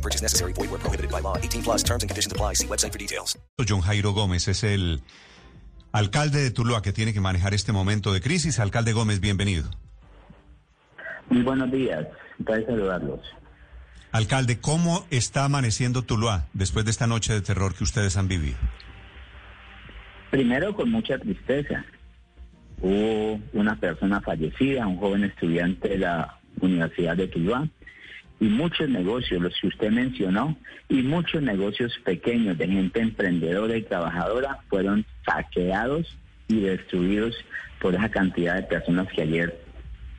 No purchase necessary. Void where prohibited by law. 18 plus terms and conditions apply. See website for details. John Jairo Gómez es el alcalde de Tuluá que tiene que manejar este momento de crisis. Alcalde Gómez, bienvenido. Muy buenos días. Gracias saludarlos. Alcalde, ¿cómo está amaneciendo Tuluá después de esta noche de terror que ustedes han vivido? Primero, con mucha tristeza. Hubo una persona fallecida, un joven estudiante de la Universidad de Tuluá, y muchos negocios, los que usted mencionó, y muchos negocios pequeños de gente emprendedora y trabajadora fueron saqueados y destruidos por esa cantidad de personas que ayer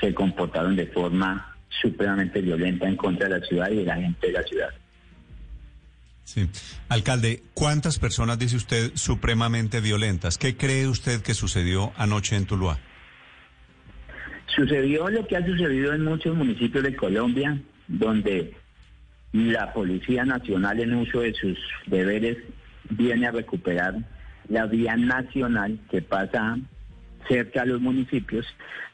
se comportaron de forma supremamente violenta en contra de la ciudad y de la gente de la ciudad. Sí. Alcalde, ¿cuántas personas dice usted supremamente violentas? ¿Qué cree usted que sucedió anoche en Tuluá? Sucedió lo que ha sucedido en muchos municipios de Colombia, donde la Policía Nacional en uso de sus deberes viene a recuperar la vía nacional que pasa cerca a los municipios,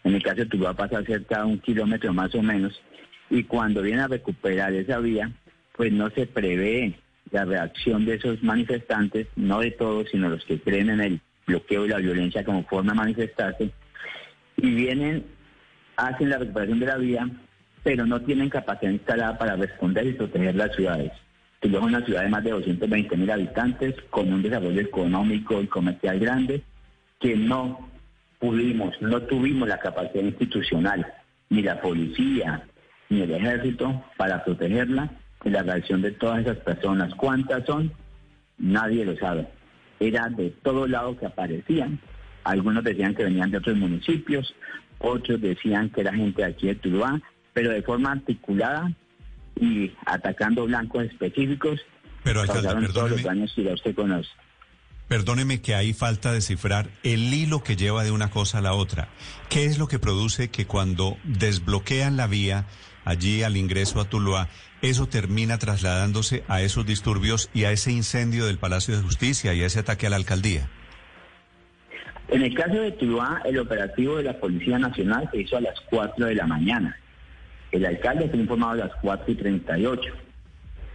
en el caso de Tuluá pasa cerca a un kilómetro más o menos, y cuando viene a recuperar esa vía, pues no se prevé la reacción de esos manifestantes, no de todos, sino los que creen en el bloqueo y la violencia como forma de manifestarse, y vienen, hacen la recuperación de la vía, pero no tienen capacidad instalada para responder y proteger las ciudades. Tuluá es una ciudad de más de 220 mil habitantes, con un desarrollo económico y comercial grande, que no pudimos, no tuvimos la capacidad institucional, ni la policía, ni el ejército, para protegerla de la reacción de todas esas personas. ¿Cuántas son? Nadie lo sabe. Era de todos lados que aparecían. Algunos decían que venían de otros municipios, otros decían que era gente de aquí de Tuluá, pero de forma articulada y atacando blancos específicos. Pero, alcalde, causaron todos los perdóneme. daños que ya usted conoce. Perdóneme que ahí falta descifrar el hilo que lleva de una cosa a la otra. ¿Qué es lo que produce que cuando desbloquean la vía allí al ingreso a Tuluá, eso termina trasladándose a esos disturbios y a ese incendio del Palacio de Justicia y a ese ataque a la alcaldía? En el caso de Tuluá, el operativo de la Policía Nacional se hizo a las 4 de la mañana. El alcalde fue informado a las 4 y 38.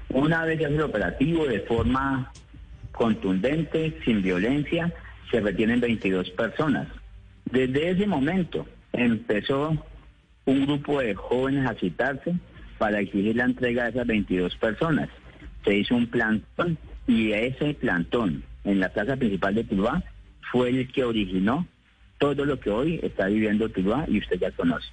Una vez hace el operativo de forma contundente, sin violencia, se retienen 22 personas. Desde ese momento empezó un grupo de jóvenes a citarse para exigir la entrega de esas 22 personas. Se hizo un plantón y ese plantón en la plaza principal de Tuluá fue el que originó todo lo que hoy está viviendo Tuluá y usted ya conoce.